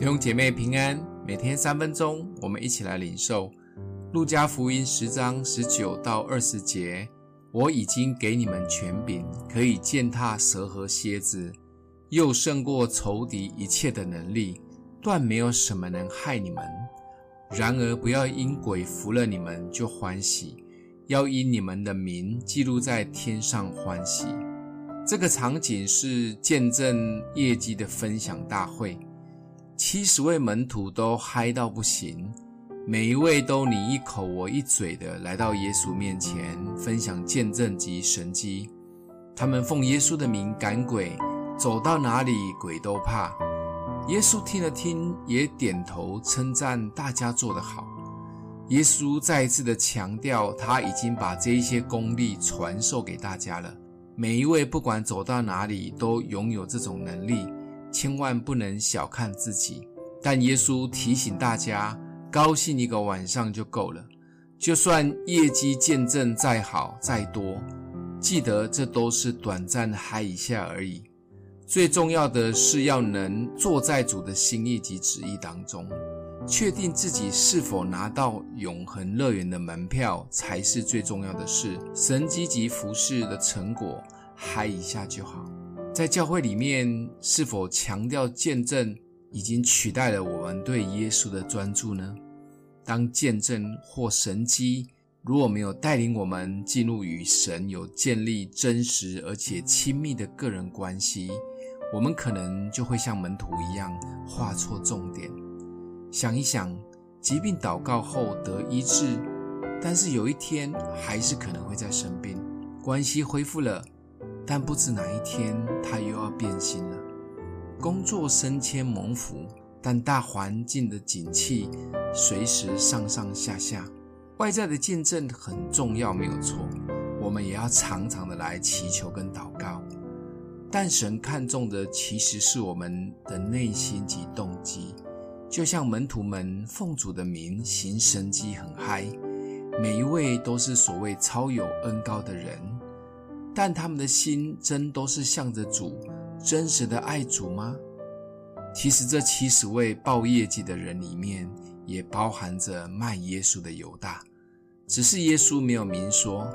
弟兄姐妹平安，每天三分钟，我们一起来领受路加福音十章十九到二十节。我已经给你们权柄，可以践踏蛇和蝎子，又胜过仇敌一切的能力，断没有什么能害你们。然而不要因鬼服了你们就欢喜，要因你们的名记录在天上欢喜。这个场景是见证业绩的分享大会。七十位门徒都嗨到不行，每一位都你一口我一嘴的来到耶稣面前分享见证及神迹。他们奉耶稣的名赶鬼，走到哪里鬼都怕。耶稣听了听，也点头称赞大家做得好。耶稣再一次的强调，他已经把这一些功力传授给大家了。每一位不管走到哪里，都拥有这种能力。千万不能小看自己，但耶稣提醒大家，高兴一个晚上就够了。就算业绩见证再好再多，记得这都是短暂嗨一下而已。最重要的是要能坐在主的心意及旨意当中，确定自己是否拿到永恒乐园的门票，才是最重要的事。神积极服事的成果，嗨一下就好。在教会里面，是否强调见证已经取代了我们对耶稣的专注呢？当见证或神迹如果没有带领我们进入与神有建立真实而且亲密的个人关系，我们可能就会像门徒一样画错重点。想一想，疾病祷告后得医治，但是有一天还是可能会再生病，关系恢复了。但不知哪一天他又要变心了。工作升迁蒙福，但大环境的景气随时上上下下。外在的见证很重要，没有错。我们也要常常的来祈求跟祷告。但神看重的其实是我们的内心及动机。就像门徒们奉主的名行神迹很嗨，每一位都是所谓超有恩膏的人。但他们的心真都是向着主，真实的爱主吗？其实这七十位报业绩的人里面，也包含着卖耶稣的犹大，只是耶稣没有明说。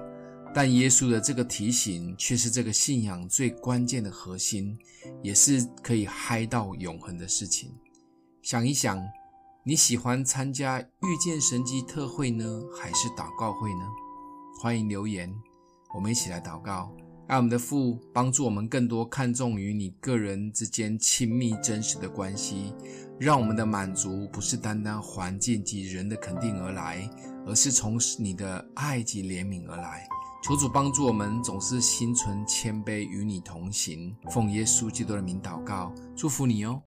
但耶稣的这个提醒，却是这个信仰最关键的核心，也是可以嗨到永恒的事情。想一想，你喜欢参加遇见神迹特会呢，还是祷告会呢？欢迎留言。我们一起来祷告，爱我们的父帮助我们更多看重与你个人之间亲密真实的关系，让我们的满足不是单单环境及人的肯定而来，而是从你的爱及怜悯而来。求主帮助我们总是心存谦卑与你同行，奉耶稣基督的名祷告，祝福你哦。